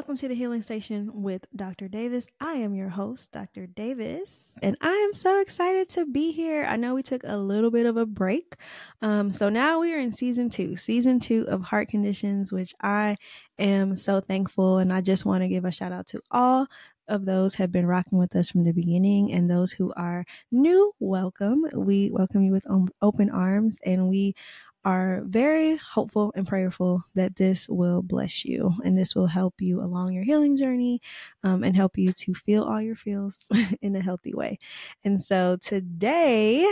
welcome to the Healing Station with Dr. Davis. I am your host, Dr. Davis, and I am so excited to be here. I know we took a little bit of a break. Um, so now we are in season two, season two of Heart Conditions, which I am so thankful. And I just want to give a shout out to all of those have been rocking with us from the beginning and those who are new, welcome. We welcome you with open arms and we are very hopeful and prayerful that this will bless you and this will help you along your healing journey um, and help you to feel all your feels in a healthy way. And so today,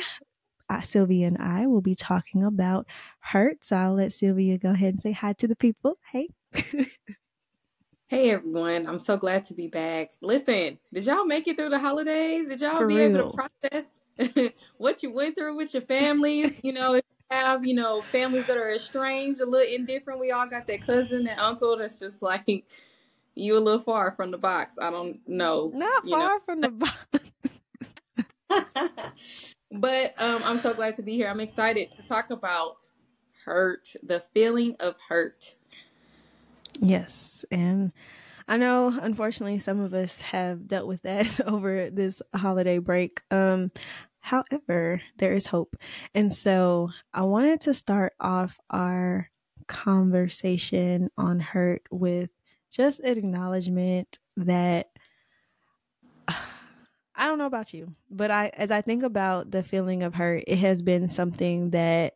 uh, Sylvia and I will be talking about hurt. So I'll let Sylvia go ahead and say hi to the people. Hey. Hey everyone, I'm so glad to be back. Listen, did y'all make it through the holidays? Did y'all For be real. able to process what you went through with your families? You know, have, you know, families that are estranged, a little indifferent. We all got that cousin and uncle that's just like you a little far from the box. I don't know. Not far know. from the box. but um, I'm so glad to be here. I'm excited to talk about hurt, the feeling of hurt. Yes. And I know, unfortunately, some of us have dealt with that over this holiday break. Um, However, there is hope. And so I wanted to start off our conversation on hurt with just an acknowledgement that I don't know about you, but I as I think about the feeling of hurt, it has been something that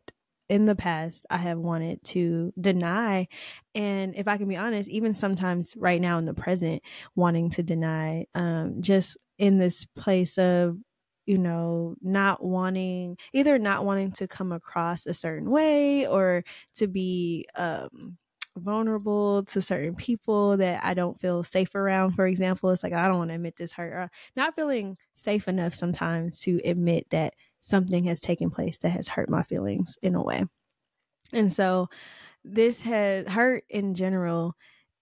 in the past I have wanted to deny. And if I can be honest, even sometimes right now in the present, wanting to deny, um, just in this place of you know, not wanting either not wanting to come across a certain way or to be um vulnerable to certain people that I don't feel safe around. For example, it's like I don't want to admit this hurt. Or not feeling safe enough sometimes to admit that something has taken place that has hurt my feelings in a way. And so this has hurt in general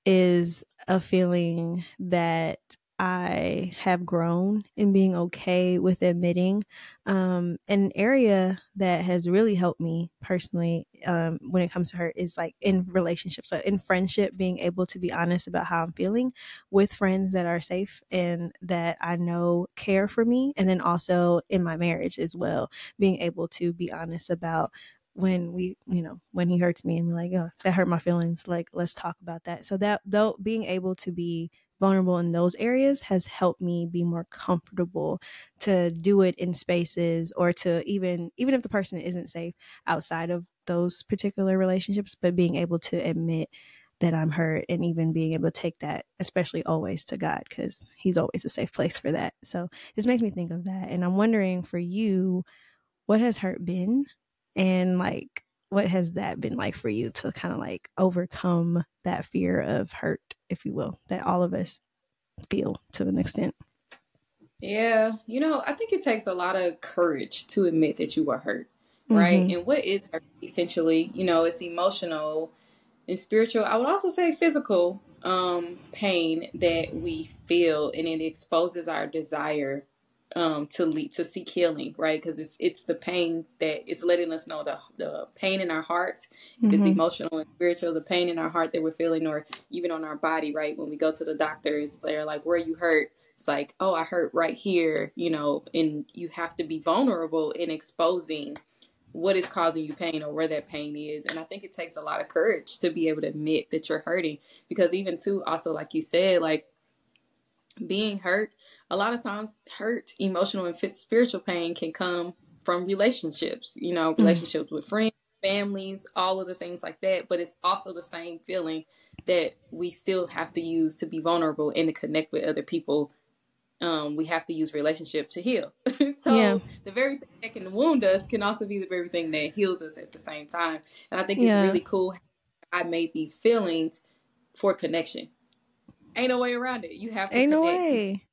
is a feeling that I have grown in being okay with admitting. Um, an area that has really helped me personally um, when it comes to her is like in relationships, so in friendship, being able to be honest about how I'm feeling with friends that are safe and that I know care for me. And then also in my marriage as well, being able to be honest about when we you know when he hurts me and be like oh that hurt my feelings like let's talk about that so that though being able to be vulnerable in those areas has helped me be more comfortable to do it in spaces or to even even if the person isn't safe outside of those particular relationships but being able to admit that I'm hurt and even being able to take that especially always to God cuz he's always a safe place for that. So this makes me think of that and I'm wondering for you what has hurt been and like what has that been like for you to kind of like overcome that fear of hurt if you will that all of us feel to an extent yeah you know i think it takes a lot of courage to admit that you were hurt right mm-hmm. and what is hurt essentially you know it's emotional and spiritual i would also say physical um pain that we feel and it exposes our desire um, to lead to seek healing, right? Because it's it's the pain that it's letting us know the the pain in our heart, mm-hmm. it's emotional and spiritual, the pain in our heart that we're feeling, or even on our body, right? When we go to the doctors, they're like, "Where you hurt?" It's like, "Oh, I hurt right here," you know. And you have to be vulnerable in exposing what is causing you pain or where that pain is. And I think it takes a lot of courage to be able to admit that you're hurting, because even too, also like you said, like being hurt a lot of times hurt, emotional and spiritual pain can come from relationships, you know, mm-hmm. relationships mm with friends, families, all of the things like that. But it's also the same feeling that we still have to use to be vulnerable and to connect with other people. Um, we have to use relationship to heal. so yeah. the very thing that can wound us can also be the very thing that heals us at the same time. And I think yeah. it's really cool. I made these feelings for connection. Ain't no way around it. You have to. Ain't connect. no way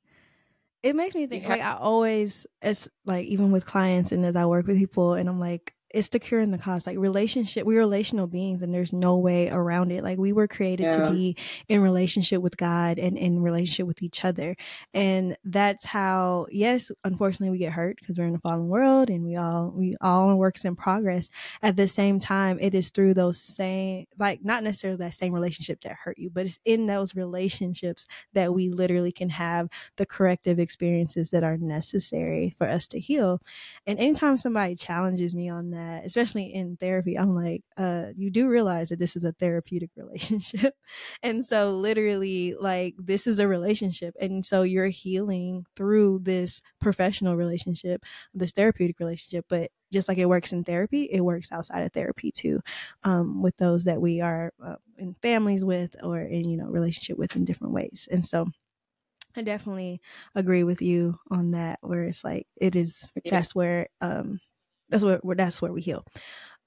it makes me think like I always as like even with clients and as I work with people and I'm like it's the cure and the cause. Like relationship, we're relational beings and there's no way around it. Like we were created yeah. to be in relationship with God and in relationship with each other. And that's how, yes, unfortunately we get hurt because we're in a fallen world and we all, we all works in progress. At the same time, it is through those same, like not necessarily that same relationship that hurt you, but it's in those relationships that we literally can have the corrective experiences that are necessary for us to heal. And anytime somebody challenges me on that, that, especially in therapy, I'm like, uh, you do realize that this is a therapeutic relationship. and so, literally, like, this is a relationship. And so, you're healing through this professional relationship, this therapeutic relationship. But just like it works in therapy, it works outside of therapy too, um, with those that we are uh, in families with or in, you know, relationship with in different ways. And so, I definitely agree with you on that, where it's like it is. Yeah. That's where um, that's where, where that's where we heal.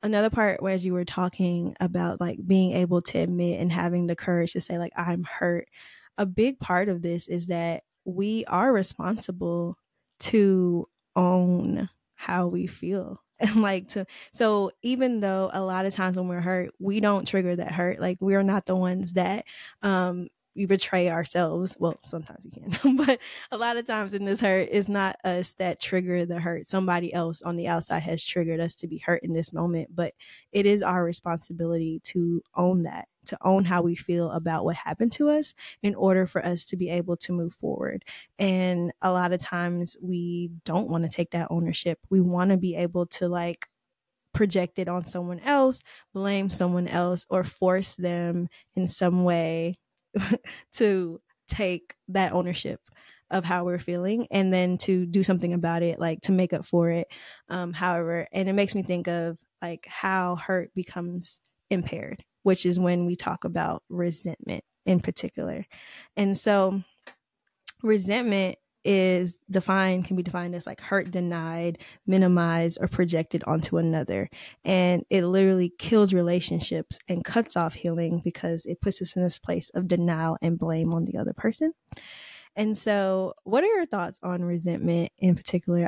Another part where as you were talking about like being able to admit and having the courage to say like i'm hurt a big part of this is that we are responsible to own how we feel. And like to so even though a lot of times when we're hurt we don't trigger that hurt. Like we're not the ones that um we betray ourselves. Well, sometimes we can, but a lot of times in this hurt, it's not us that trigger the hurt. Somebody else on the outside has triggered us to be hurt in this moment. But it is our responsibility to own that, to own how we feel about what happened to us in order for us to be able to move forward. And a lot of times we don't want to take that ownership. We want to be able to like project it on someone else, blame someone else, or force them in some way to take that ownership of how we're feeling and then to do something about it like to make up for it um however and it makes me think of like how hurt becomes impaired which is when we talk about resentment in particular. And so resentment is defined can be defined as like hurt denied minimized or projected onto another and it literally kills relationships and cuts off healing because it puts us in this place of denial and blame on the other person and so what are your thoughts on resentment in particular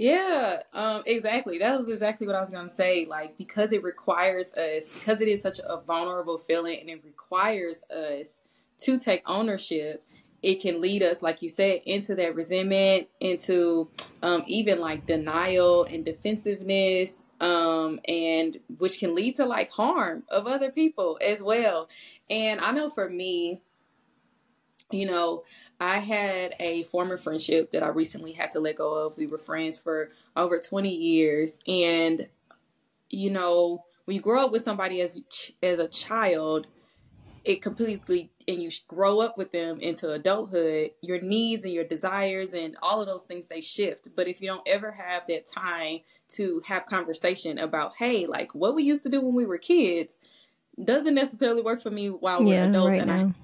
yeah, um, exactly. That was exactly what I was gonna say. Like because it requires us, because it is such a vulnerable feeling, and it requires us to take ownership it can lead us, like you said, into that resentment, into um, even like denial and defensiveness, um, and which can lead to like harm of other people as well. And I know for me, you know, I had a former friendship that I recently had to let go of. We were friends for over 20 years. And, you know, when you grow up with somebody as, as a child, it completely and you grow up with them into adulthood your needs and your desires and all of those things they shift but if you don't ever have that time to have conversation about hey like what we used to do when we were kids doesn't necessarily work for me while we're yeah, adults right and now. I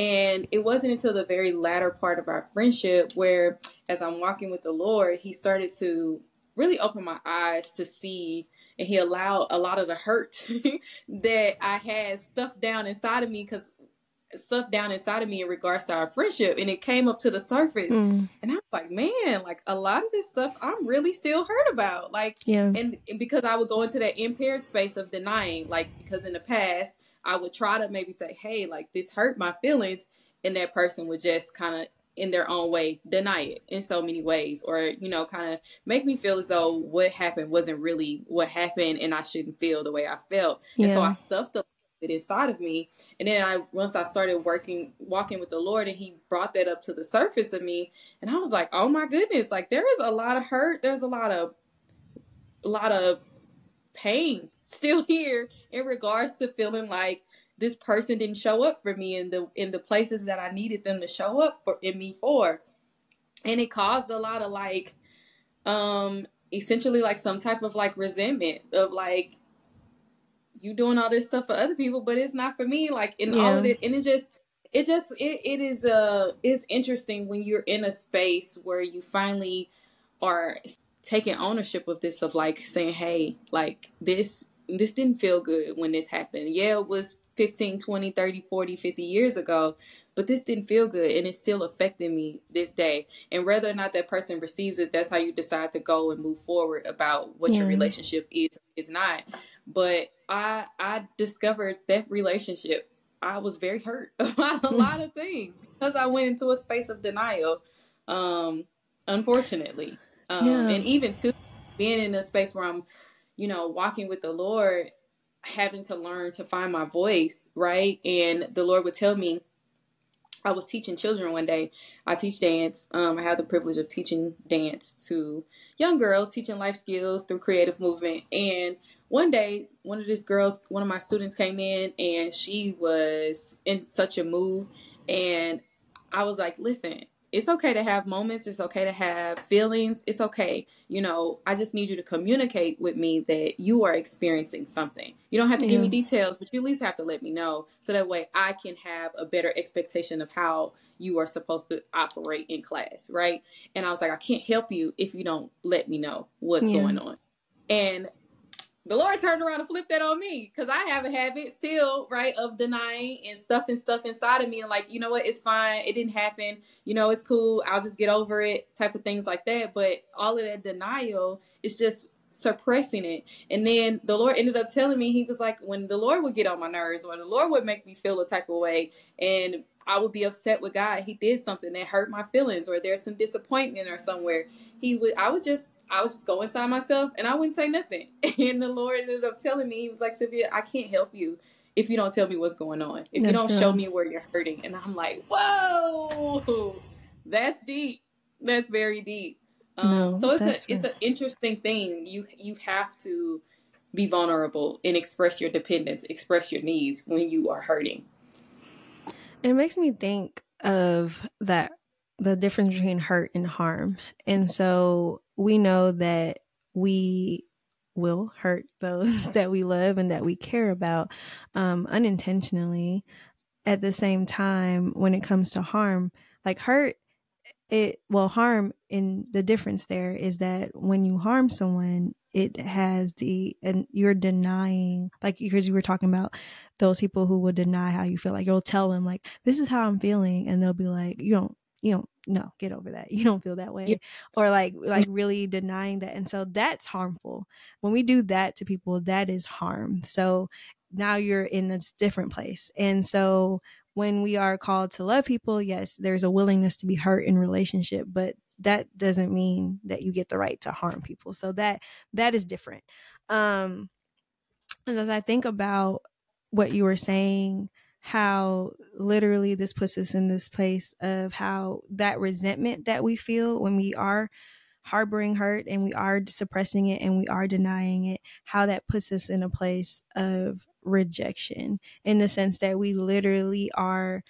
and it wasn't until the very latter part of our friendship where as I'm walking with the Lord he started to really open my eyes to see and he allowed a lot of the hurt that I had stuffed down inside of me because stuff down inside of me in regards to our friendship and it came up to the surface. Mm. and i was like man like a lot of this stuff i'm really still hurt about. Like yeah. and, and because i would go into that impaired space of denying like because in the past i would try to maybe say hey like this hurt my feelings and that person would just kind of in their own way deny it in so many ways or you know kind of make me feel as though what happened wasn't really what happened and i shouldn't feel the way i felt yeah. and so i stuffed a it inside of me and then i once i started working walking with the lord and he brought that up to the surface of me and i was like oh my goodness like there is a lot of hurt there's a lot of a lot of pain still here in regards to feeling like this person didn't show up for me in the in the places that I needed them to show up for in me for. And it caused a lot of like um essentially like some type of like resentment of like you doing all this stuff for other people but it's not for me like in yeah. all of it and it just it just it, it is uh it's interesting when you're in a space where you finally are taking ownership of this of like saying hey like this this didn't feel good when this happened yeah it was 15, 20, 30, 40, 50 years ago. but this didn't feel good and it's still affecting me this day. And whether or not that person receives it, that's how you decide to go and move forward about what yeah. your relationship is is not. But I I discovered that relationship I was very hurt about a lot of things because I went into a space of denial. Um, unfortunately. Um, yeah. and even to being in a space where I'm, you know, walking with the Lord, having to learn to find my voice, right? And the Lord would tell me, I was teaching children one day. I teach dance. Um, I have the privilege of teaching dance to young girls, teaching life skills through creative movement. And one day, one of these girls, one of my students came in and she was in such a mood. And I was like, listen, it's okay to have moments. It's okay to have feelings. It's okay. You know, I just need you to communicate with me that you are experiencing something. You don't have to yeah. give me details, but you at least have to let me know so that way I can have a better expectation of how you are supposed to operate in class, right? And I was like, I can't help you if you don't let me know what's yeah. going on. And the Lord turned around and flipped that on me because I have a habit still, right, of denying and stuffing stuff inside of me and like, you know what, it's fine. It didn't happen. You know, it's cool. I'll just get over it, type of things like that. But all of that denial is just suppressing it. And then the Lord ended up telling me, He was like, when the Lord would get on my nerves or the Lord would make me feel a type of way and I would be upset with God. He did something that hurt my feelings or there's some disappointment or somewhere. He would I would just I was just go inside myself and I wouldn't say nothing. And the Lord ended up telling me, He was like, Sylvia, I can't help you if you don't tell me what's going on. If that's you don't true. show me where you're hurting. And I'm like, whoa, that's deep. That's very deep. Um, no, so it's a it's an interesting thing. You you have to be vulnerable and express your dependence, express your needs when you are hurting. It makes me think of that the difference between hurt and harm. And so we know that we will hurt those that we love and that we care about um, unintentionally. At the same time, when it comes to harm, like hurt, it well harm in the difference there is that when you harm someone, it has the and you're denying like because you were talking about those people who will deny how you feel like you'll tell them like this is how i'm feeling and they'll be like you don't you don't no get over that you don't feel that way yeah. or like like really denying that and so that's harmful when we do that to people that is harm so now you're in a different place and so when we are called to love people yes there's a willingness to be hurt in relationship but that doesn't mean that you get the right to harm people so that that is different um and as i think about what you were saying how literally this puts us in this place of how that resentment that we feel when we are harboring hurt and we are suppressing it and we are denying it, how that puts us in a place of rejection in the sense that we literally are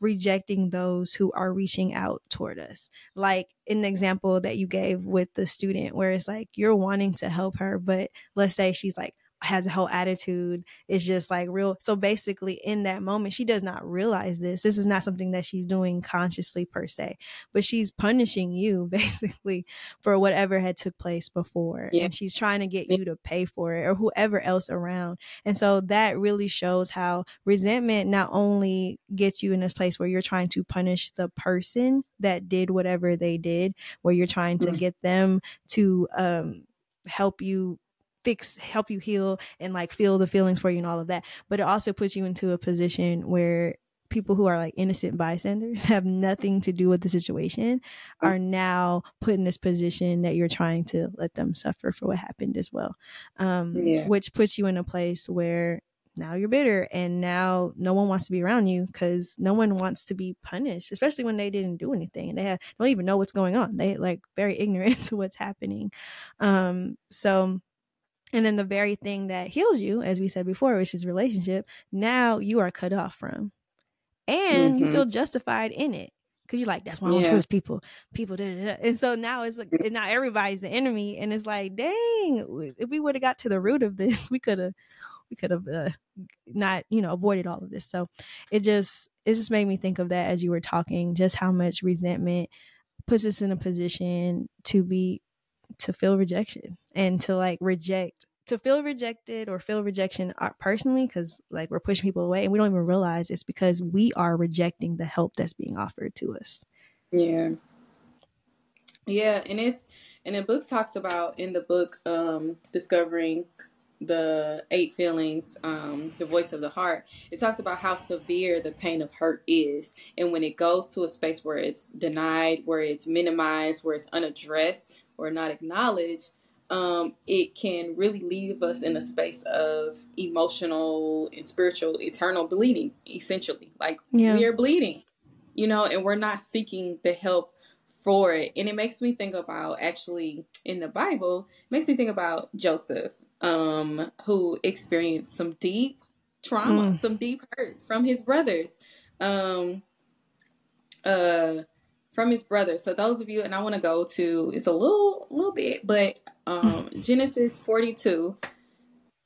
rejecting those who are reaching out toward us. Like in the example that you gave with the student, where it's like you're wanting to help her, but let's say she's like, has a whole attitude It's just like real so basically in that moment she does not realize this this is not something that she's doing consciously per se but she's punishing you basically for whatever had took place before yeah. and she's trying to get you to pay for it or whoever else around and so that really shows how resentment not only gets you in this place where you're trying to punish the person that did whatever they did where you're trying to mm-hmm. get them to um help you fix help you heal and like feel the feelings for you and all of that. But it also puts you into a position where people who are like innocent bystanders have nothing to do with the situation are now put in this position that you're trying to let them suffer for what happened as well. Um, yeah. which puts you in a place where now you're bitter and now no one wants to be around you because no one wants to be punished especially when they didn't do anything and they have, don't even know what's going on. They like very ignorant to what's happening. Um, so and then the very thing that heals you, as we said before, which is relationship, now you are cut off from. And mm-hmm. you feel justified in it. Cause you're like, that's why I don't yeah. trust people. People, da, da, da. and so now it's like, now everybody's the enemy, and it's like, dang, if we would have got to the root of this, we could have, we could have uh, not, you know, avoided all of this. So it just, it just made me think of that as you were talking, just how much resentment puts us in a position to be to feel rejection and to like reject to feel rejected or feel rejection uh, personally because like we're pushing people away and we don't even realize it's because we are rejecting the help that's being offered to us. Yeah. Yeah and it's and the book talks about in the book um discovering the eight feelings um the voice of the heart. It talks about how severe the pain of hurt is and when it goes to a space where it's denied where it's minimized where it's unaddressed or not acknowledged um, it can really leave us in a space of emotional and spiritual eternal bleeding essentially like yeah. we are bleeding you know and we're not seeking the help for it and it makes me think about actually in the bible makes me think about joseph um, who experienced some deep trauma mm. some deep hurt from his brothers um, uh, from his brother. so those of you and i want to go to it's a little little bit but um, Genesis 42.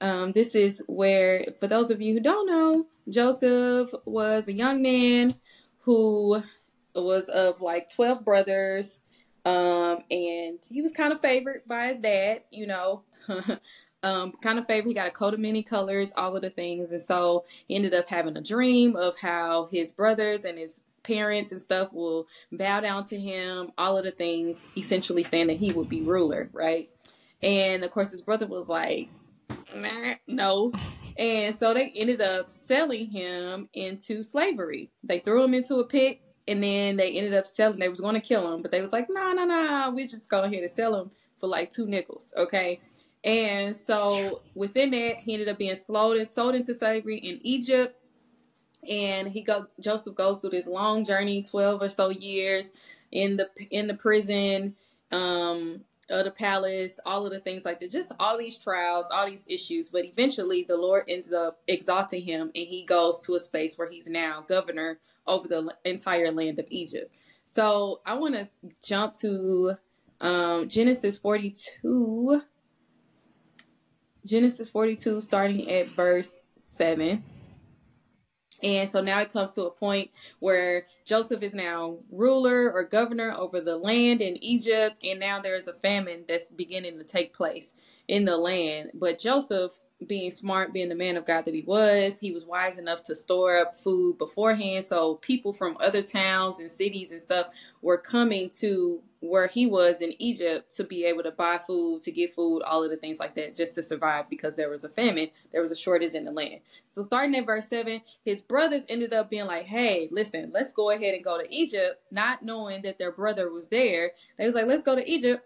Um, this is where, for those of you who don't know, Joseph was a young man who was of like 12 brothers. Um, and he was kind of favored by his dad, you know, um, kind of favored. He got a coat of many colors, all of the things. And so he ended up having a dream of how his brothers and his parents and stuff will bow down to him, all of the things, essentially saying that he would be ruler, right? And of course, his brother was like, nah, no. And so they ended up selling him into slavery. They threw him into a pit and then they ended up selling. They was going to kill him, but they was like, no, no, no, We just go ahead and sell him for like two nickels, okay? And so within that, he ended up being sold and sold into slavery in Egypt. And he go Joseph goes through this long journey, twelve or so years in the in the prison. Um, of the palace, all of the things like that, just all these trials, all these issues. But eventually, the Lord ends up exalting him, and he goes to a space where he's now governor over the entire land of Egypt. So I want to jump to um, Genesis 42. Genesis 42, starting at verse 7. And so now it comes to a point where Joseph is now ruler or governor over the land in Egypt, and now there's a famine that's beginning to take place in the land. But Joseph being smart, being the man of God that he was, he was wise enough to store up food beforehand. So people from other towns and cities and stuff were coming to where he was in Egypt to be able to buy food, to get food, all of the things like that, just to survive because there was a famine, there was a shortage in the land. So starting at verse 7, his brothers ended up being like, hey, listen, let's go ahead and go to Egypt, not knowing that their brother was there. They was like, let's go to Egypt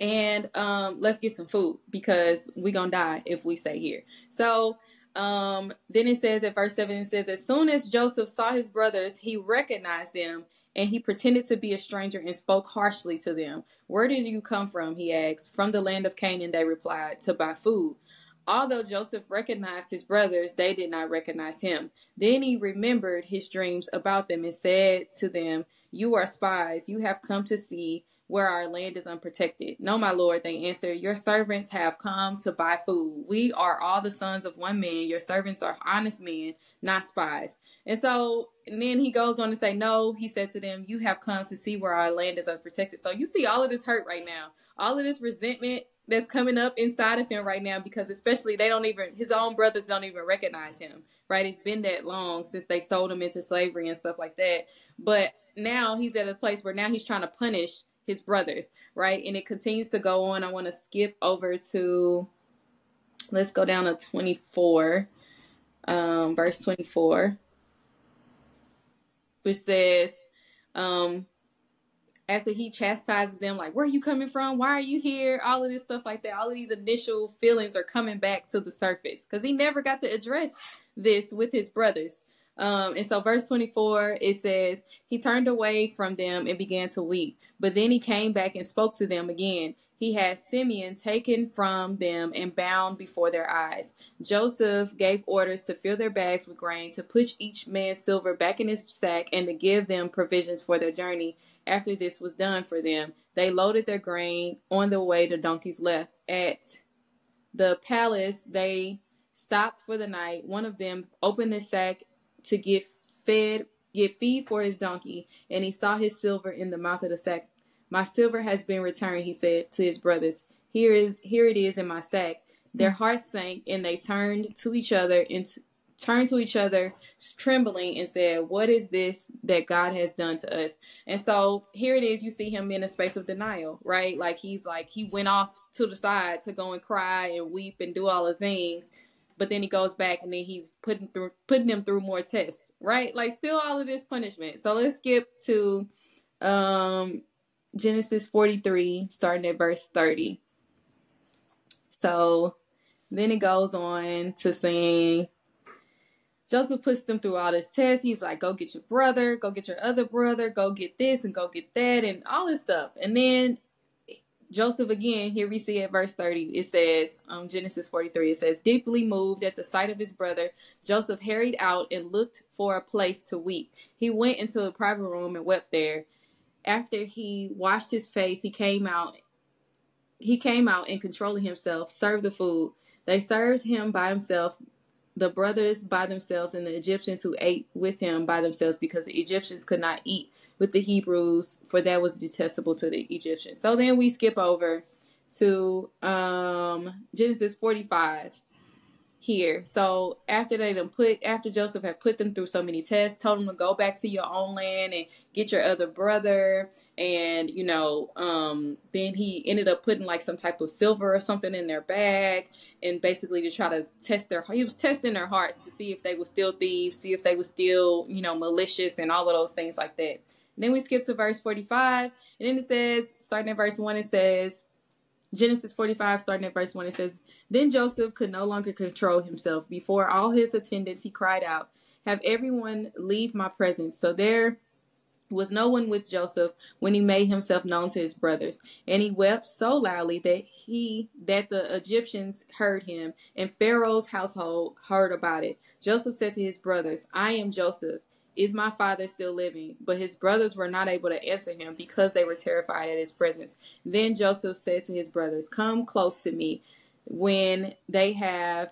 and um, let's get some food because we gonna die if we stay here. So um, then it says at verse 7, it says, As soon as Joseph saw his brothers, he recognized them and he pretended to be a stranger and spoke harshly to them. Where did you come from? He asked. From the land of Canaan, they replied, to buy food. Although Joseph recognized his brothers, they did not recognize him. Then he remembered his dreams about them and said to them, You are spies. You have come to see where our land is unprotected. No, my lord, they answered, Your servants have come to buy food. We are all the sons of one man. Your servants are honest men, not spies. And so and then he goes on to say, No, he said to them, You have come to see where our land is unprotected. So you see all of this hurt right now, all of this resentment that's coming up inside of him right now because especially they don't even his own brothers don't even recognize him right it's been that long since they sold him into slavery and stuff like that but now he's at a place where now he's trying to punish his brothers, right? And it continues to go on. I want to skip over to, let's go down to 24, um, verse 24, which says, um, after he chastises them, like, where are you coming from? Why are you here? All of this stuff like that. All of these initial feelings are coming back to the surface because he never got to address this with his brothers. Um, and so, verse 24, it says, He turned away from them and began to weep. But then he came back and spoke to them again. He had Simeon taken from them and bound before their eyes. Joseph gave orders to fill their bags with grain, to put each man's silver back in his sack, and to give them provisions for their journey. After this was done for them, they loaded their grain on the way the donkeys left. At the palace, they stopped for the night. One of them opened the sack to get fed, get feed for his donkey, and he saw his silver in the mouth of the sack. My silver has been returned, he said to his brothers. Here is here it is in my sack. Their mm. hearts sank and they turned to each other and turned to each other trembling and said, What is this that God has done to us? And so here it is, you see him in a space of denial, right? Like he's like he went off to the side to go and cry and weep and do all the things. But then he goes back and then he's putting through putting them through more tests, right? Like still all of this punishment. So let's skip to um Genesis 43, starting at verse 30. So then it goes on to saying Joseph puts them through all this test. He's like, go get your brother, go get your other brother, go get this and go get that, and all this stuff. And then Joseph again, here we see at verse 30, it says, um, Genesis 43, it says, deeply moved at the sight of his brother, Joseph hurried out and looked for a place to weep. He went into a private room and wept there. After he washed his face, he came out. He came out and controlling himself, served the food. They served him by himself, the brothers by themselves, and the Egyptians who ate with him by themselves, because the Egyptians could not eat with the Hebrews, for that was detestable to the Egyptians. So then we skip over to um, Genesis 45 here. So after they done put after Joseph had put them through so many tests, told them to go back to your own land and get your other brother, and you know, um, then he ended up putting like some type of silver or something in their bag, and basically to try to test their he was testing their hearts to see if they were still thieves, see if they were still you know malicious and all of those things like that. Then we skip to verse forty five, and then it says, starting at verse one, it says. Genesis 45, starting at verse 1, it says, then Joseph could no longer control himself. Before all his attendants, he cried out, Have everyone leave my presence. So there was no one with Joseph when he made himself known to his brothers. And he wept so loudly that he that the Egyptians heard him, and Pharaoh's household heard about it. Joseph said to his brothers, I am Joseph. Is my father still living? But his brothers were not able to answer him because they were terrified at his presence. Then Joseph said to his brothers, Come close to me when they have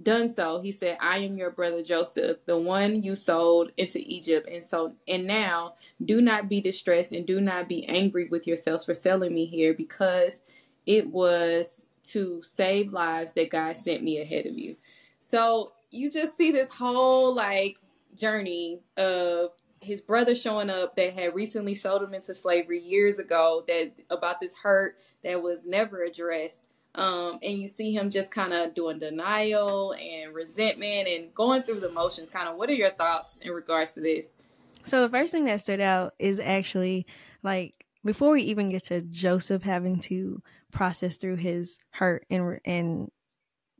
done so, he said, I am your brother Joseph, the one you sold into Egypt. And so, and now do not be distressed and do not be angry with yourselves for selling me here because it was to save lives that God sent me ahead of you. So you just see this whole like journey of his brother showing up that had recently sold him into slavery years ago that about this hurt that was never addressed um, and you see him just kind of doing denial and resentment and going through the motions. Kind of, what are your thoughts in regards to this? So the first thing that stood out is actually like before we even get to Joseph having to process through his hurt and and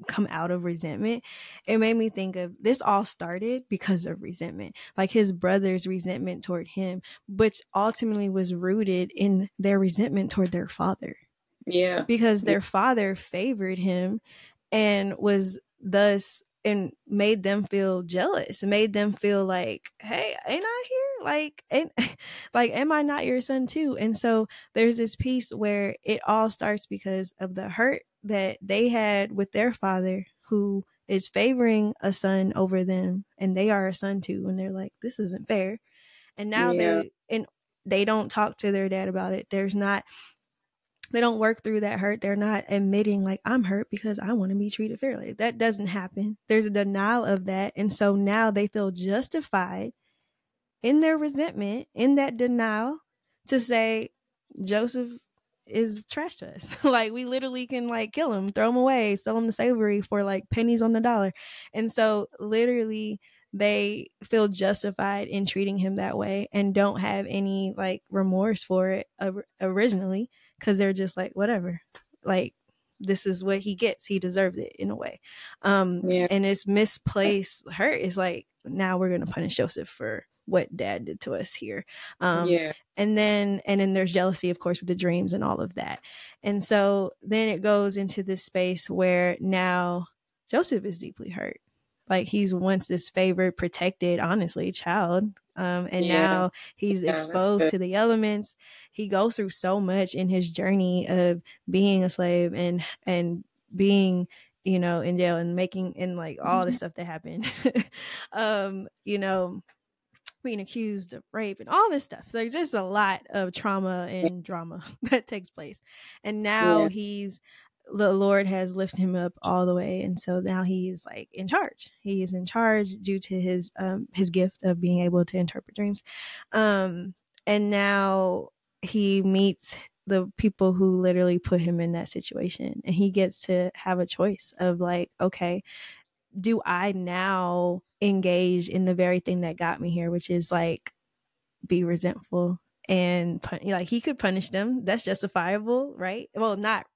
come out of resentment, it made me think of this all started because of resentment. Like his brother's resentment toward him, which ultimately was rooted in their resentment toward their father. Yeah. Because their father favored him and was thus and made them feel jealous, made them feel like, hey, ain't I here? Like, ain't, like, am I not your son too? And so there's this piece where it all starts because of the hurt that they had with their father, who is favoring a son over them, and they are a son too, and they're like, this isn't fair. And now yeah. they and they don't talk to their dad about it. There's not they don't work through that hurt. They're not admitting like I'm hurt because I want to be treated fairly. That doesn't happen. There's a denial of that. And so now they feel justified in their resentment, in that denial to say Joseph is trash to us. like we literally can like kill him, throw him away, sell him to slavery for like pennies on the dollar. And so literally they feel justified in treating him that way and don't have any like remorse for it originally because they're just like whatever like this is what he gets he deserved it in a way um yeah. and it's misplaced hurt is like now we're gonna punish joseph for what dad did to us here um yeah. and then and then there's jealousy of course with the dreams and all of that. And so then it goes into this space where now joseph is deeply hurt. Like he's once this favored protected honestly child um, and yeah. now he's yeah, exposed to the elements. He goes through so much in his journey of being a slave and and being you know in jail and making and like all mm-hmm. the stuff that happened. Um you know being accused of rape and all this stuff so there's just a lot of trauma and drama that takes place and now yeah. he's the Lord has lifted him up all the way, and so now he's like in charge. He is in charge due to his um his gift of being able to interpret dreams, um, and now he meets the people who literally put him in that situation, and he gets to have a choice of like, okay, do I now engage in the very thing that got me here, which is like be resentful and like he could punish them. That's justifiable, right? Well, not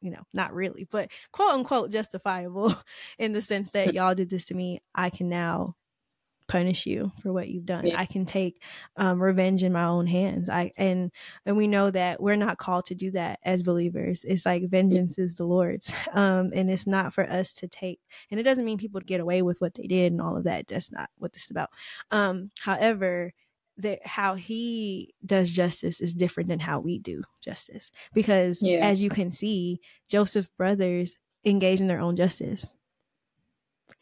you know, not really, but quote unquote justifiable in the sense that y'all did this to me. I can now punish you for what you've done. Yeah. I can take um, revenge in my own hands. I and and we know that we're not called to do that as believers. It's like vengeance is the Lord's, um, and it's not for us to take. And it doesn't mean people get away with what they did and all of that. That's not what this is about. Um, however, that how he does justice is different than how we do justice because yeah. as you can see joseph's brothers engage in their own justice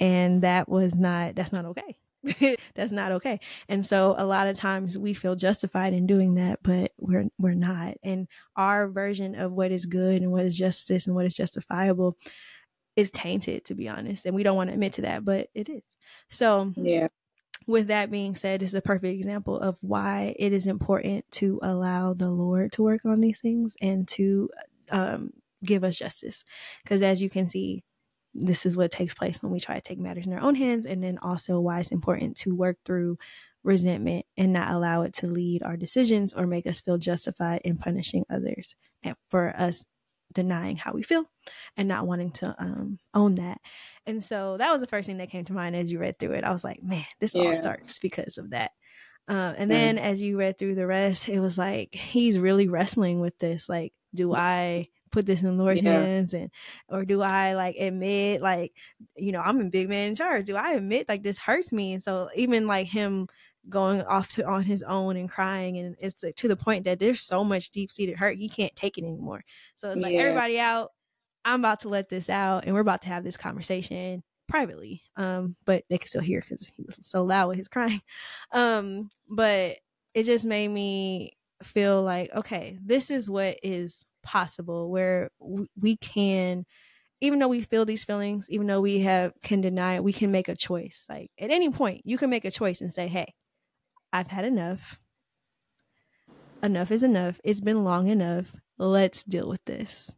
and that was not that's not okay that's not okay. And so a lot of times we feel justified in doing that but we're we're not. And our version of what is good and what is justice and what is justifiable is tainted to be honest. And we don't want to admit to that but it is. So yeah. with that being said, is a perfect example of why it is important to allow the Lord to work on these things and to um, give us justice. Because as you can see, this is what takes place when we try to take matters in our own hands, and then also why it's important to work through resentment and not allow it to lead our decisions or make us feel justified in punishing others and for us denying how we feel and not wanting to um, own that. And so that was the first thing that came to mind as you read through it. I was like, man, this yeah. all starts because of that. Uh, and then as you read through the rest, it was like he's really wrestling with this. Like, do I put this in Lord's yeah. hands and or do I like admit like, you know, I'm a big man in charge. Do I admit like this hurts me? And so even like him going off to on his own and crying and it's like, to the point that there's so much deep-seated hurt he can't take it anymore so it's like yeah. everybody out i'm about to let this out and we're about to have this conversation privately um but they can still hear because he was so loud with his crying um but it just made me feel like okay this is what is possible where we can even though we feel these feelings even though we have can deny it we can make a choice like at any point you can make a choice and say hey I've had enough. Enough is enough. It's been long enough. Let's deal with this.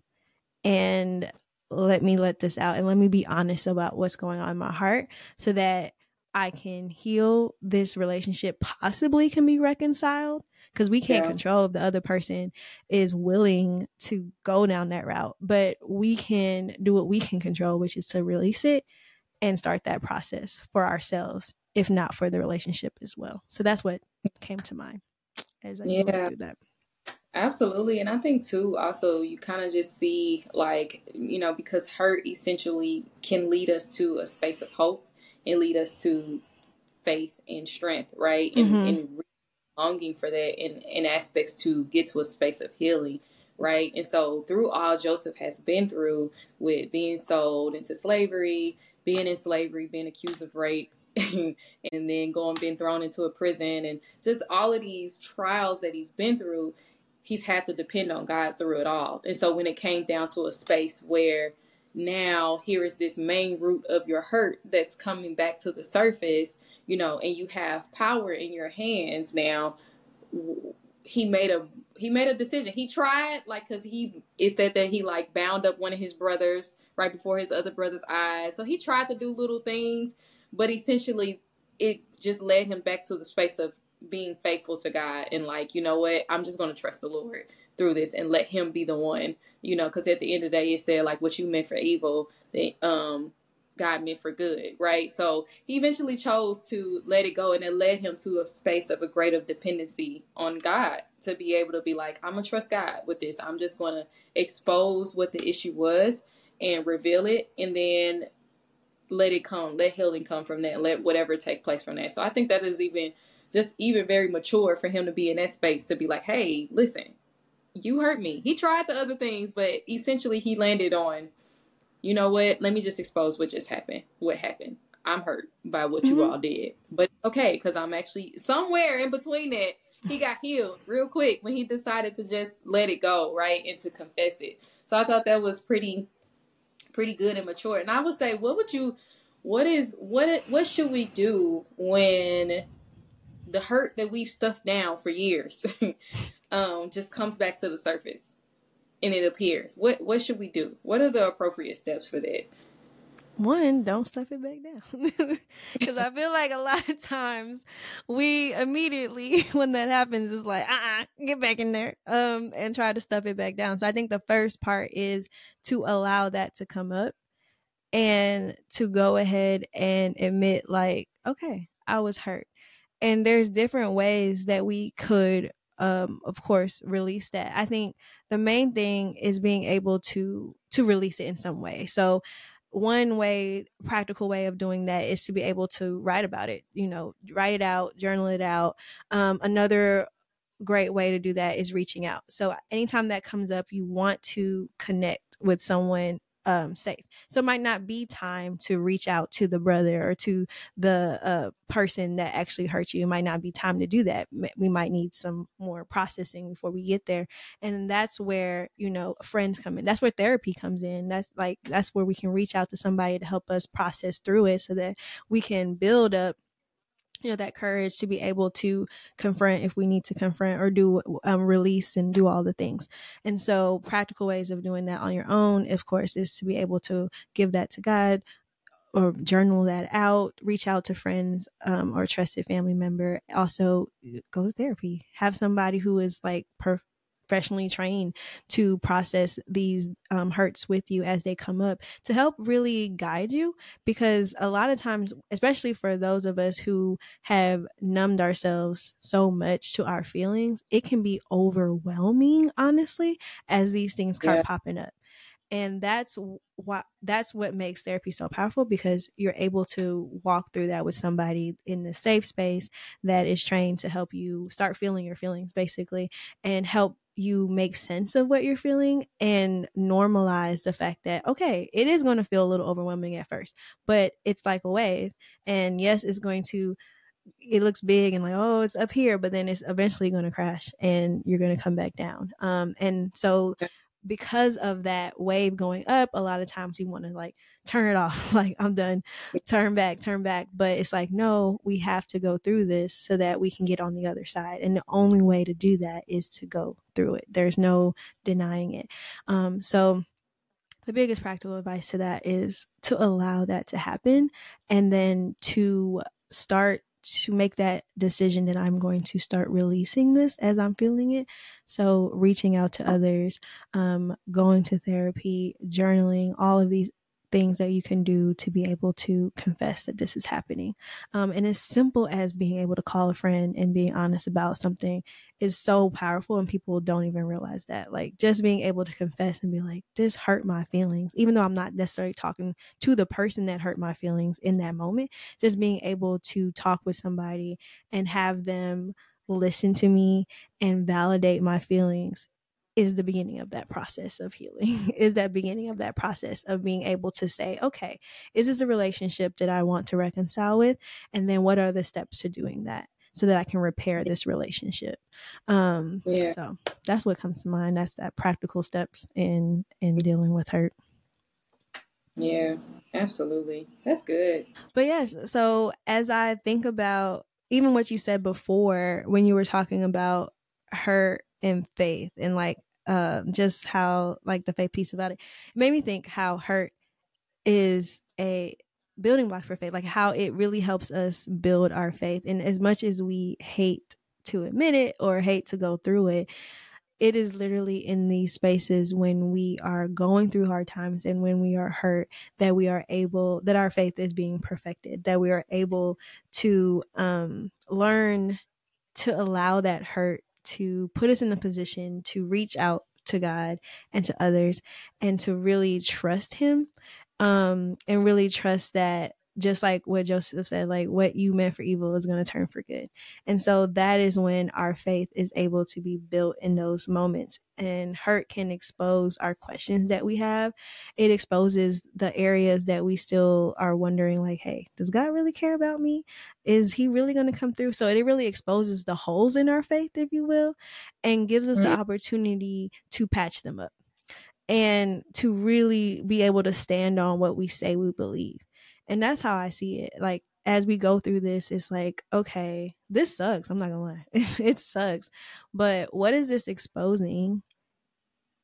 And let me let this out and let me be honest about what's going on in my heart so that I can heal this relationship, possibly can be reconciled because we can't yeah. control if the other person is willing to go down that route, but we can do what we can control, which is to release it and start that process for ourselves if not for the relationship as well. So that's what came to mind as I yeah. through that. Absolutely. And I think too, also, you kind of just see like, you know, because hurt essentially can lead us to a space of hope and lead us to faith and strength, right? And, mm-hmm. and longing for that in, in aspects to get to a space of healing, right? And so, through all Joseph has been through with being sold into slavery, being in slavery, being accused of rape, and then going being thrown into a prison and just all of these trials that he's been through he's had to depend on god through it all and so when it came down to a space where now here is this main root of your hurt that's coming back to the surface you know and you have power in your hands now he made a he made a decision. He tried like because he it said that he like bound up one of his brothers right before his other brother's eyes. So he tried to do little things but essentially, it just led him back to the space of being faithful to God and like, you know what, I'm just to trust the Lord through this and let Him be the one, you know, because at the end of the day, it said like what you meant for evil, that um God meant for good, right? So he eventually chose to let it go, and it led him to a space of a greater dependency on God to be able to be like, I'm gonna trust God with this. I'm just gonna expose what the issue was and reveal it, and then let it come, let healing come from that, let whatever take place from that. So I think that is even just even very mature for him to be in that space to be like, hey, listen, you hurt me. He tried the other things, but essentially he landed on, you know what? Let me just expose what just happened. What happened? I'm hurt by what mm-hmm. you all did, but okay, because I'm actually somewhere in between that. he got healed real quick when he decided to just let it go, right, and to confess it. So I thought that was pretty, pretty good and mature. And I would say, what would you, what is what what should we do when the hurt that we've stuffed down for years um, just comes back to the surface and it appears? What what should we do? What are the appropriate steps for that? one, don't stuff it back down. Because I feel like a lot of times we immediately, when that happens, is like, uh uh-uh, get back in there um, and try to stuff it back down. So I think the first part is to allow that to come up and to go ahead and admit, like, okay, I was hurt. And there's different ways that we could, um, of course, release that. I think the main thing is being able to to release it in some way. So one way practical way of doing that is to be able to write about it you know write it out journal it out um, another great way to do that is reaching out so anytime that comes up you want to connect with someone um, safe. So it might not be time to reach out to the brother or to the uh, person that actually hurt you. It might not be time to do that. We might need some more processing before we get there. And that's where, you know, friends come in. That's where therapy comes in. That's like, that's where we can reach out to somebody to help us process through it so that we can build up you know that courage to be able to confront if we need to confront or do um, release and do all the things. And so practical ways of doing that on your own of course is to be able to give that to god or journal that out reach out to friends um, or trusted family member. Also go to therapy. Have somebody who is like per- professionally trained to process these um, hurts with you as they come up to help really guide you. Because a lot of times, especially for those of us who have numbed ourselves so much to our feelings, it can be overwhelming, honestly, as these things start yeah. popping up and that's what that's what makes therapy so powerful because you're able to walk through that with somebody in the safe space that is trained to help you start feeling your feelings basically and help you make sense of what you're feeling and normalize the fact that okay it is going to feel a little overwhelming at first but it's like a wave. And yes it's going to it looks big and like oh it's up here but then it's eventually going to crash and you're going to come back down. Um and so because of that wave going up, a lot of times you want to like turn it off, like I'm done, turn back, turn back. But it's like, no, we have to go through this so that we can get on the other side. And the only way to do that is to go through it. There's no denying it. Um, so the biggest practical advice to that is to allow that to happen and then to start to make that decision that I'm going to start releasing this as I'm feeling it. So, reaching out to others, um, going to therapy, journaling, all of these things that you can do to be able to confess that this is happening. Um, and as simple as being able to call a friend and being honest about something is so powerful, and people don't even realize that. Like just being able to confess and be like, this hurt my feelings, even though I'm not necessarily talking to the person that hurt my feelings in that moment, just being able to talk with somebody and have them listen to me and validate my feelings is the beginning of that process of healing is that beginning of that process of being able to say okay is this a relationship that i want to reconcile with? And then what are the steps to doing that so that i can repair this relationship? Um yeah. so that's what comes to mind. That's that practical steps in in dealing with hurt. Yeah absolutely. That's good. But yes so as i think about even what you said before when you were talking about hurt and faith and like uh, just how like the faith piece about it. it made me think how hurt is a building block for faith, like how it really helps us build our faith. And as much as we hate to admit it or hate to go through it, it is literally in these spaces when we are going through hard times and when we are hurt that we are able that our faith is being perfected that we are able to um, learn to allow that hurt to put us in the position to reach out to God and to others and to really trust Him um, and really trust that just like what Joseph said, like what you meant for evil is going to turn for good. And so that is when our faith is able to be built in those moments. And hurt can expose our questions that we have. It exposes the areas that we still are wondering, like, hey, does God really care about me? Is he really going to come through? So it really exposes the holes in our faith, if you will, and gives us mm-hmm. the opportunity to patch them up and to really be able to stand on what we say we believe. And that's how I see it. Like as we go through this, it's like, okay, this sucks. I'm not gonna lie. it sucks. But what is this exposing?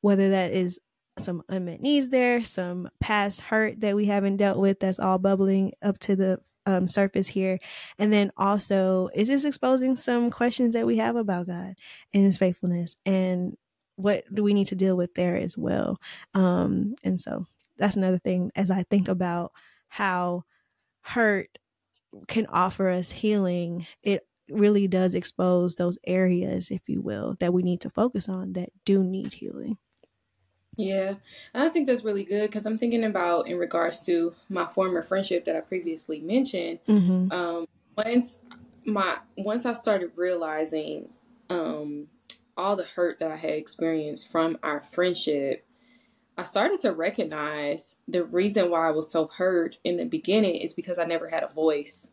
Whether that is some unmet needs there, some past hurt that we haven't dealt with that's all bubbling up to the um, surface here. And then also, is this exposing some questions that we have about God and his faithfulness? And what do we need to deal with there as well? Um, and so that's another thing as I think about how hurt can offer us healing, it really does expose those areas, if you will, that we need to focus on that do need healing. Yeah, I think that's really good because I'm thinking about in regards to my former friendship that I previously mentioned. Mm-hmm. Um, once my once I started realizing um, all the hurt that I had experienced from our friendship, I started to recognize the reason why I was so hurt in the beginning is because I never had a voice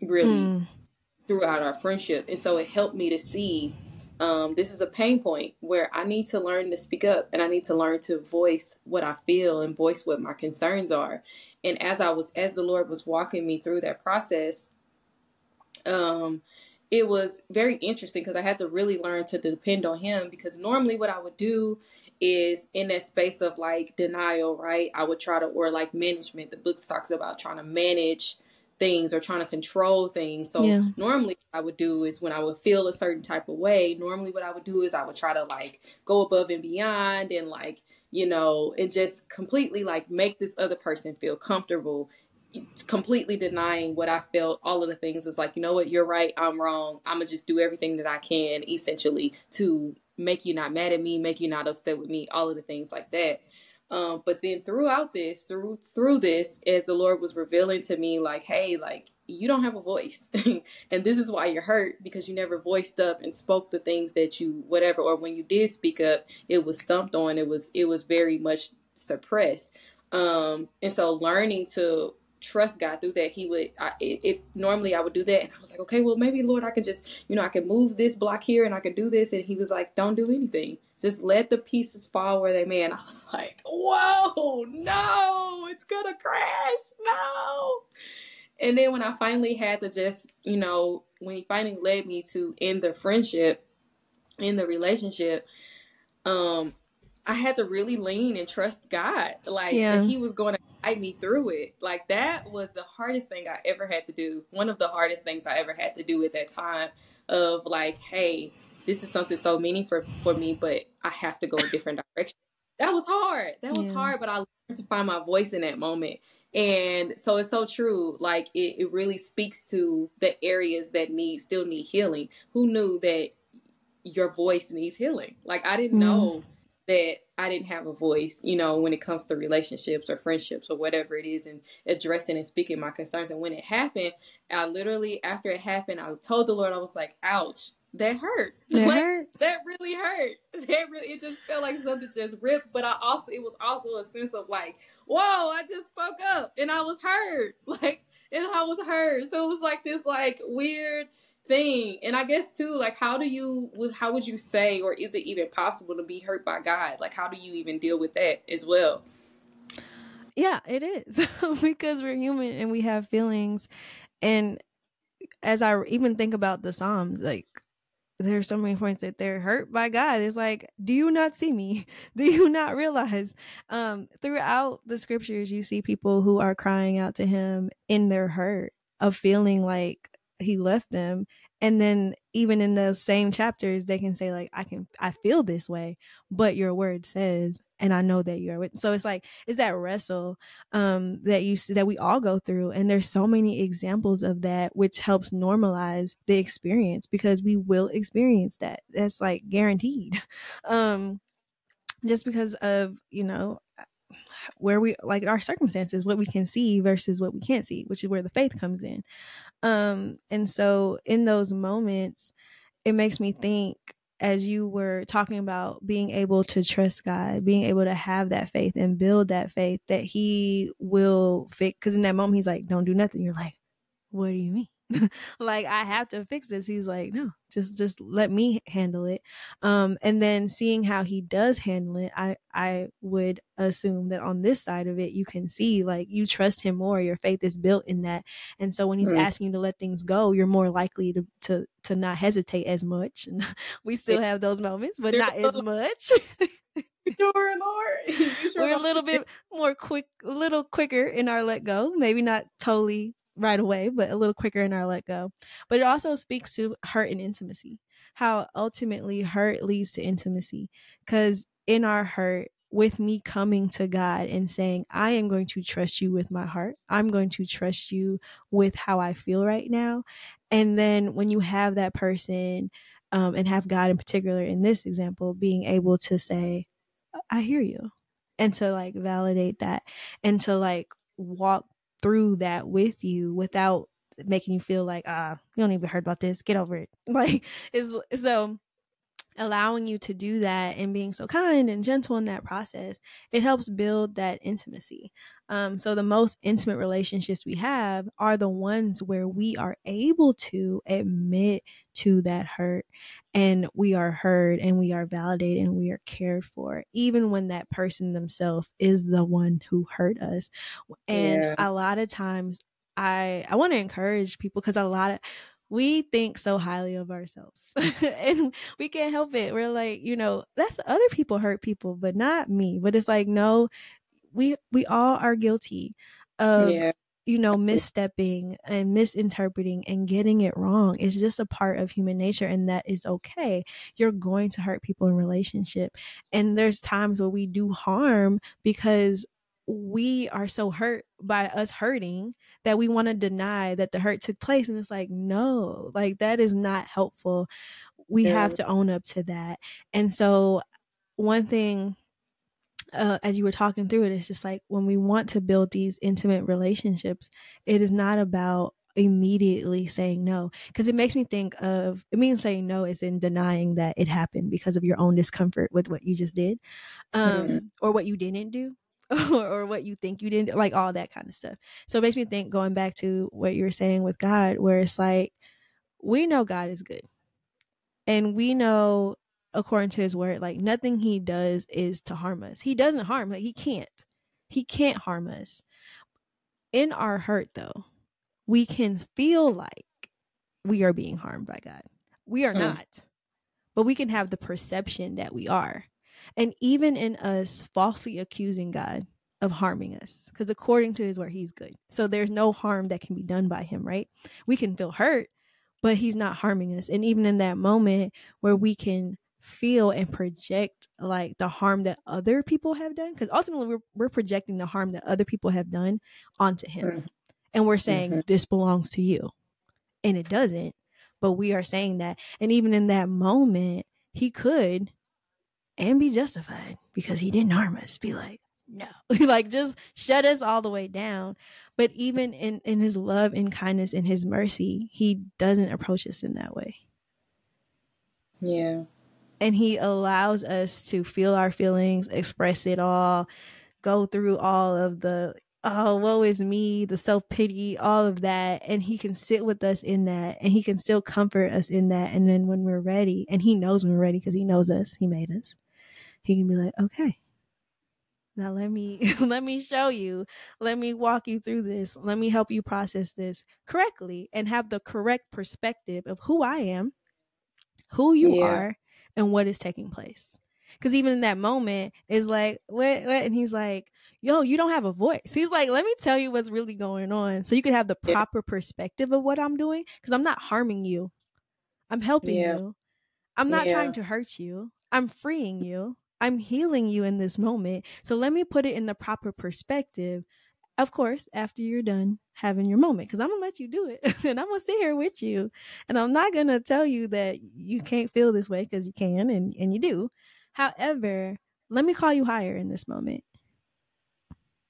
really mm. throughout our friendship. And so it helped me to see um, this is a pain point where I need to learn to speak up and I need to learn to voice what I feel and voice what my concerns are. And as I was, as the Lord was walking me through that process, um, it was very interesting because I had to really learn to depend on Him because normally what I would do is in that space of like denial, right? I would try to, or like management. The book talks about trying to manage things or trying to control things. So yeah. normally what I would do is when I would feel a certain type of way, normally what I would do is I would try to like go above and beyond and like, you know, and just completely like make this other person feel comfortable completely denying what I felt, all of the things is like, you know what, you're right, I'm wrong. I'm gonna just do everything that I can essentially to make you not mad at me, make you not upset with me, all of the things like that. Um, but then throughout this, through through this, as the Lord was revealing to me, like, hey, like you don't have a voice, and this is why you're hurt because you never voiced up and spoke the things that you whatever, or when you did speak up, it was stumped on. It was it was very much suppressed. Um, and so learning to trust God through that. He would, I, if normally I would do that, and I was like, okay, well maybe Lord, I can just, you know, I can move this block here and I can do this, and He was like, don't do anything, just let the pieces fall where they may. And I was like, whoa, no, it's gonna crash, no. And then when I finally had to just, you know, when He finally led me to end the friendship, in the relationship, um, I had to really lean and trust God, like yeah. He was going to guide me through it. Like that was the hardest thing I ever had to do. One of the hardest things I ever had to do at that time. Of like, hey, this is something so meaningful for, for me, but I have to go a different direction. That was hard. That was yeah. hard, but I learned to find my voice in that moment. And so it's so true. Like it, it really speaks to the areas that need still need healing. Who knew that your voice needs healing? Like I didn't mm. know that I didn't have a voice, you know, when it comes to relationships or friendships or whatever it is and addressing and speaking my concerns. And when it happened, I literally, after it happened, I told the Lord, I was like, ouch, that hurt. That like, hurt. That really hurt. That really, it just felt like something just ripped. But I also, it was also a sense of like, whoa, I just spoke up and I was hurt. Like, and I was hurt. So it was like this, like, weird, thing. And I guess too, like how do you how would you say or is it even possible to be hurt by God? Like how do you even deal with that as well? Yeah, it is. because we're human and we have feelings and as I even think about the Psalms, like there's so many points that they're hurt by God. It's like, do you not see me? Do you not realize? Um, throughout the scriptures, you see people who are crying out to Him in their hurt of feeling like he left them and then even in those same chapters they can say like i can i feel this way but your word says and i know that you're with so it's like it's that wrestle um that you see that we all go through and there's so many examples of that which helps normalize the experience because we will experience that that's like guaranteed um just because of you know where we like our circumstances, what we can see versus what we can't see, which is where the faith comes in. Um, and so in those moments, it makes me think as you were talking about being able to trust God, being able to have that faith and build that faith that He will fix. Because in that moment, He's like, "Don't do nothing." You're like, "What do you mean?" like I have to fix this. He's like, no, just just let me handle it. Um, and then seeing how he does handle it, I I would assume that on this side of it, you can see like you trust him more. Your faith is built in that, and so when he's mm-hmm. asking you to let things go, you're more likely to to to not hesitate as much. we still have those moments, but not as much. sure, Lord. Sure We're a little bit more quick, a little quicker in our let go. Maybe not totally right away, but a little quicker in our let go. But it also speaks to hurt and intimacy, how ultimately hurt leads to intimacy. Because in our hurt, with me coming to God and saying, I am going to trust you with my heart. I'm going to trust you with how I feel right now. And then when you have that person, um, and have God in particular in this example, being able to say, I hear you, and to like validate that and to like walk through that with you without making you feel like ah you don't even heard about this. Get over it. Like is so allowing you to do that and being so kind and gentle in that process it helps build that intimacy. Um, so the most intimate relationships we have are the ones where we are able to admit to that hurt and we are heard and we are validated and we are cared for even when that person themselves is the one who hurt us. And yeah. a lot of times i i want to encourage people because a lot of we think so highly of ourselves and we can't help it. We're like you know that's other people hurt people but not me. But it's like no we we all are guilty of yeah you know, misstepping and misinterpreting and getting it wrong is just a part of human nature and that is okay. You're going to hurt people in relationship. And there's times where we do harm because we are so hurt by us hurting that we want to deny that the hurt took place and it's like no like that is not helpful we yeah. have to own up to that and so one thing uh, as you were talking through it, it's just like when we want to build these intimate relationships, it is not about immediately saying no because it makes me think of it means saying no is in denying that it happened because of your own discomfort with what you just did um mm-hmm. or what you didn't do or, or, what you think you didn't like all that kind of stuff so it makes me think going back to what you're saying with god where it's like we know god is good and we know according to his word like nothing he does is to harm us. He doesn't harm like he can't. He can't harm us. In our hurt though we can feel like we are being harmed by god. We are mm. not but we can have the perception that we are. And even in us falsely accusing god of harming us because according to his word he's good. So there's no harm that can be done by him right? We can feel hurt but he's not harming us. And even in that moment where we can feel and project like the harm that other people have done because ultimately we're, we're projecting the harm that other people have done onto him. Mm-hmm. and we're saying mm-hmm. this belongs to you. And it doesn't but we are saying that. And even in that moment he could and be justified because he didn't harm us be like no. Like just shut us all the way down. But even in in his love and kindness and his mercy he doesn't approach us in that way. Yeah and he allows us to feel our feelings, express it all, go through all of the oh, woe is me, the self pity, all of that. And he can sit with us in that and he can still comfort us in that. And then when we're ready, and he knows when we're ready because he knows us, he made us, he can be like, okay. Now let me let me show you. Let me walk you through this. Let me help you process this correctly and have the correct perspective of who I am, who you yeah. are, and what is taking place. Because even in that moment, it's like, what, what? And he's like, yo, you don't have a voice. He's like, let me tell you what's really going on so you can have the proper perspective of what I'm doing. Because I'm not harming you, I'm helping yeah. you. I'm not yeah. trying to hurt you, I'm freeing you. I'm healing you in this moment. So let me put it in the proper perspective of course, after you're done having your moment, because I'm gonna let you do it and I'm gonna sit here with you. And I'm not gonna tell you that you can't feel this way because you can and, and you do. However, let me call you higher in this moment.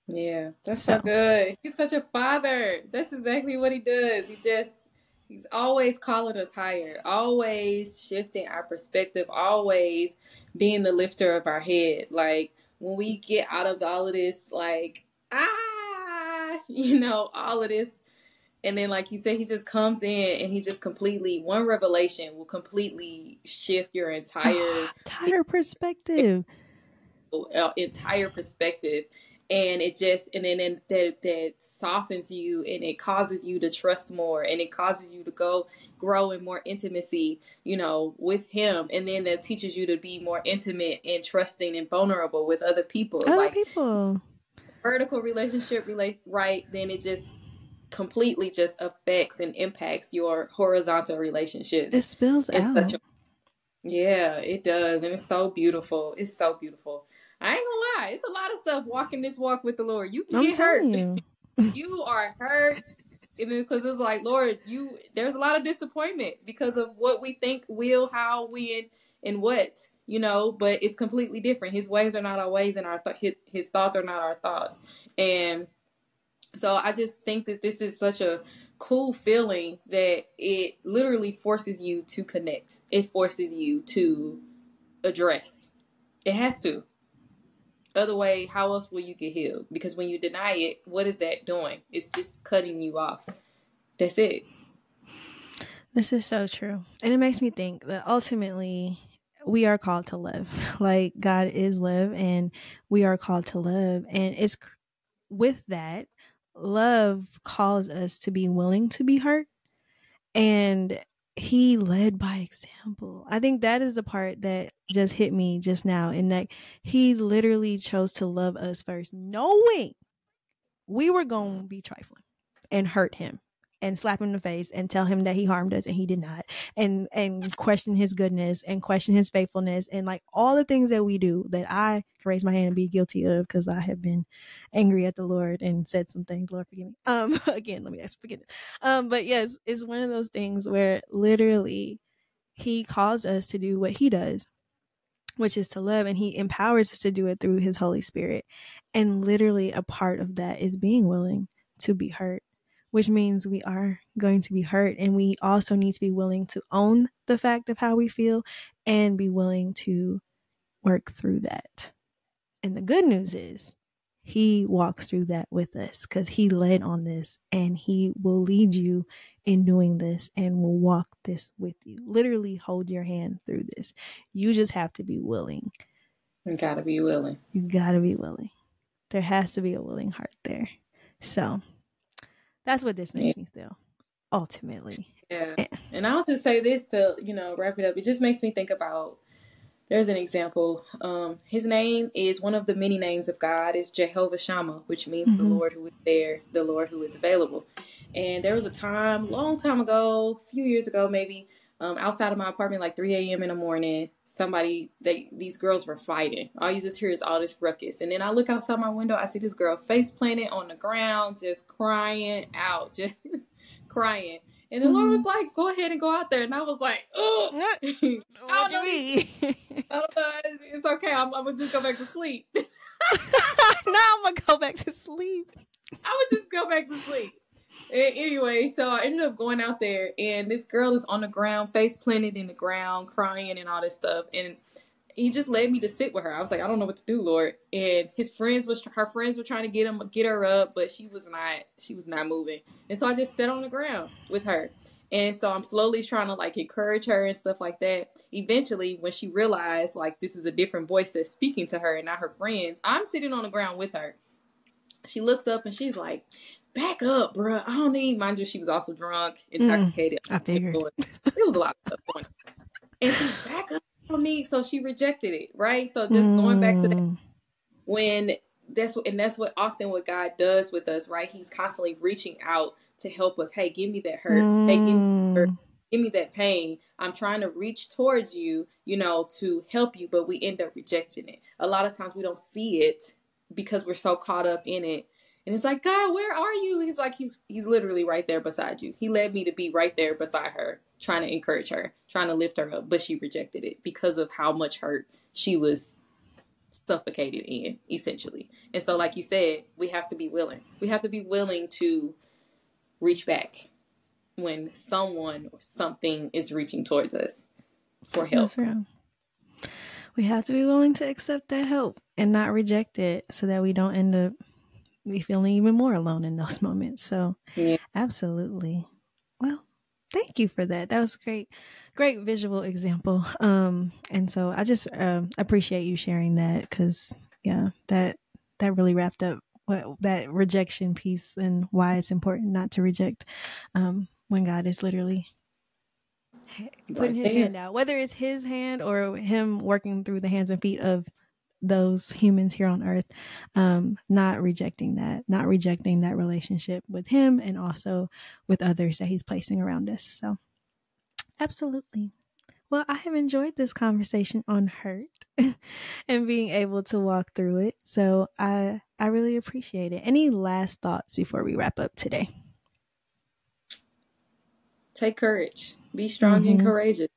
Yeah, that's so. so good. He's such a father. That's exactly what he does. He just he's always calling us higher, always shifting our perspective, always being the lifter of our head. Like when we get out of all of this, like ah, you know, all of this. And then, like you said, he just comes in and he just completely one revelation will completely shift your entire entire perspective, uh, entire perspective, and it just and then and that that softens you and it causes you to trust more and it causes you to go grow in more intimacy, you know, with him, and then that teaches you to be more intimate and trusting and vulnerable with other people, other like people. Vertical relationship relate right, then it just completely just affects and impacts your horizontal relationships. It spills it's out. A, yeah, it does. And it's so beautiful. It's so beautiful. I ain't gonna lie, it's a lot of stuff walking this walk with the Lord. You can I'm get hurt. You. you are hurt. Because it's like, Lord, you there's a lot of disappointment because of what we think will, how, when, and what, you know, but it's completely different. His ways are not our ways, and our th- his, his thoughts are not our thoughts. And so I just think that this is such a cool feeling that it literally forces you to connect. It forces you to address. It has to. Other way, how else will you get healed? Because when you deny it, what is that doing? It's just cutting you off. That's it. This is so true. And it makes me think that ultimately we are called to live. Like God is live and we are called to live. And it's with that, love calls us to be willing to be hurt and he led by example. I think that is the part that just hit me just now in that he literally chose to love us first, knowing we were going to be trifling and hurt him and slap him in the face and tell him that he harmed us and he did not. And and question his goodness and question his faithfulness and like all the things that we do that I can raise my hand and be guilty of because I have been angry at the Lord and said some things Lord forgive me. Um again let me ask forgiveness. Um but yes it's one of those things where literally he calls us to do what he does which is to love and he empowers us to do it through his holy spirit. And literally a part of that is being willing to be hurt which means we are going to be hurt. And we also need to be willing to own the fact of how we feel and be willing to work through that. And the good news is, he walks through that with us because he led on this and he will lead you in doing this and will walk this with you. Literally hold your hand through this. You just have to be willing. You gotta be willing. You gotta be willing. There has to be a willing heart there. So that's what this makes yeah. me feel, ultimately. Yeah. And I'll just say this to, you know, wrap it up. It just makes me think about there's an example. Um, his name is one of the many names of God is Jehovah Shammah, which means mm-hmm. the Lord who is there, the Lord who is available. And there was a time, long time ago, a few years ago maybe, um, outside of my apartment, like 3 a.m. in the morning, somebody, they these girls were fighting. All you just hear is all this ruckus. And then I look outside my window, I see this girl face planted on the ground, just crying out, just crying. And the mm-hmm. Lord was mm-hmm. like, "Go ahead and go out there." And I was like, "Oh, what you mean? Don't. It's okay. I'm, I'm, gonna just go back to sleep." now I'm gonna go back to sleep. I would just go back to sleep anyway, so I ended up going out there, and this girl is on the ground, face planted in the ground, crying and all this stuff. And he just led me to sit with her. I was like, I don't know what to do, Lord. And his friends was her friends were trying to get him get her up, but she was not she was not moving. And so I just sat on the ground with her. And so I'm slowly trying to like encourage her and stuff like that. Eventually, when she realized like this is a different voice that's speaking to her and not her friends, I'm sitting on the ground with her. She looks up and she's like, back up, bruh. I don't need. Mind you, she was also drunk, mm, intoxicated. Mm, I figured it was a lot of stuff going. on. And she's back up. I don't need. So she rejected it, right? So just mm. going back to that, mm. when that's what, and that's what often what God does with us, right? He's constantly reaching out to help us. Hey, give me that hurt. Mm. Hey, give me hurt. Give me that pain. I'm trying to reach towards you, you know, to help you, but we end up rejecting it. A lot of times we don't see it because we're so caught up in it and it's like, God, where are you? He's like, he's he's literally right there beside you. He led me to be right there beside her, trying to encourage her, trying to lift her up, but she rejected it because of how much hurt she was suffocated in, essentially. And so, like you said, we have to be willing. We have to be willing to reach back when someone or something is reaching towards us for help. We have to be willing to accept that help and not reject it so that we don't end up we feeling even more alone in those moments. So, yeah. absolutely. Well, thank you for that. That was a great, great visual example. Um, and so I just um, appreciate you sharing that because yeah, that that really wrapped up what that rejection piece and why it's important not to reject um, when God is literally putting his hand out, whether it's his hand or him working through the hands and feet of those humans here on earth um not rejecting that not rejecting that relationship with him and also with others that he's placing around us. So absolutely. Well i have enjoyed this conversation on hurt and being able to walk through it. So i i really appreciate it. Any last thoughts before we wrap up today? Take courage. Be strong mm-hmm. and courageous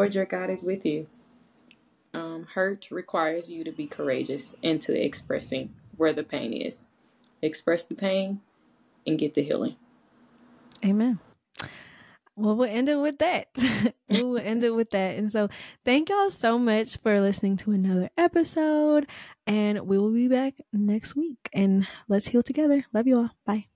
lord your god is with you um, hurt requires you to be courageous into expressing where the pain is. Express the pain and get the healing. Amen. Well, we'll end it with that. we will end it with that. And so, thank y'all so much for listening to another episode. And we will be back next week. And let's heal together. Love you all. Bye.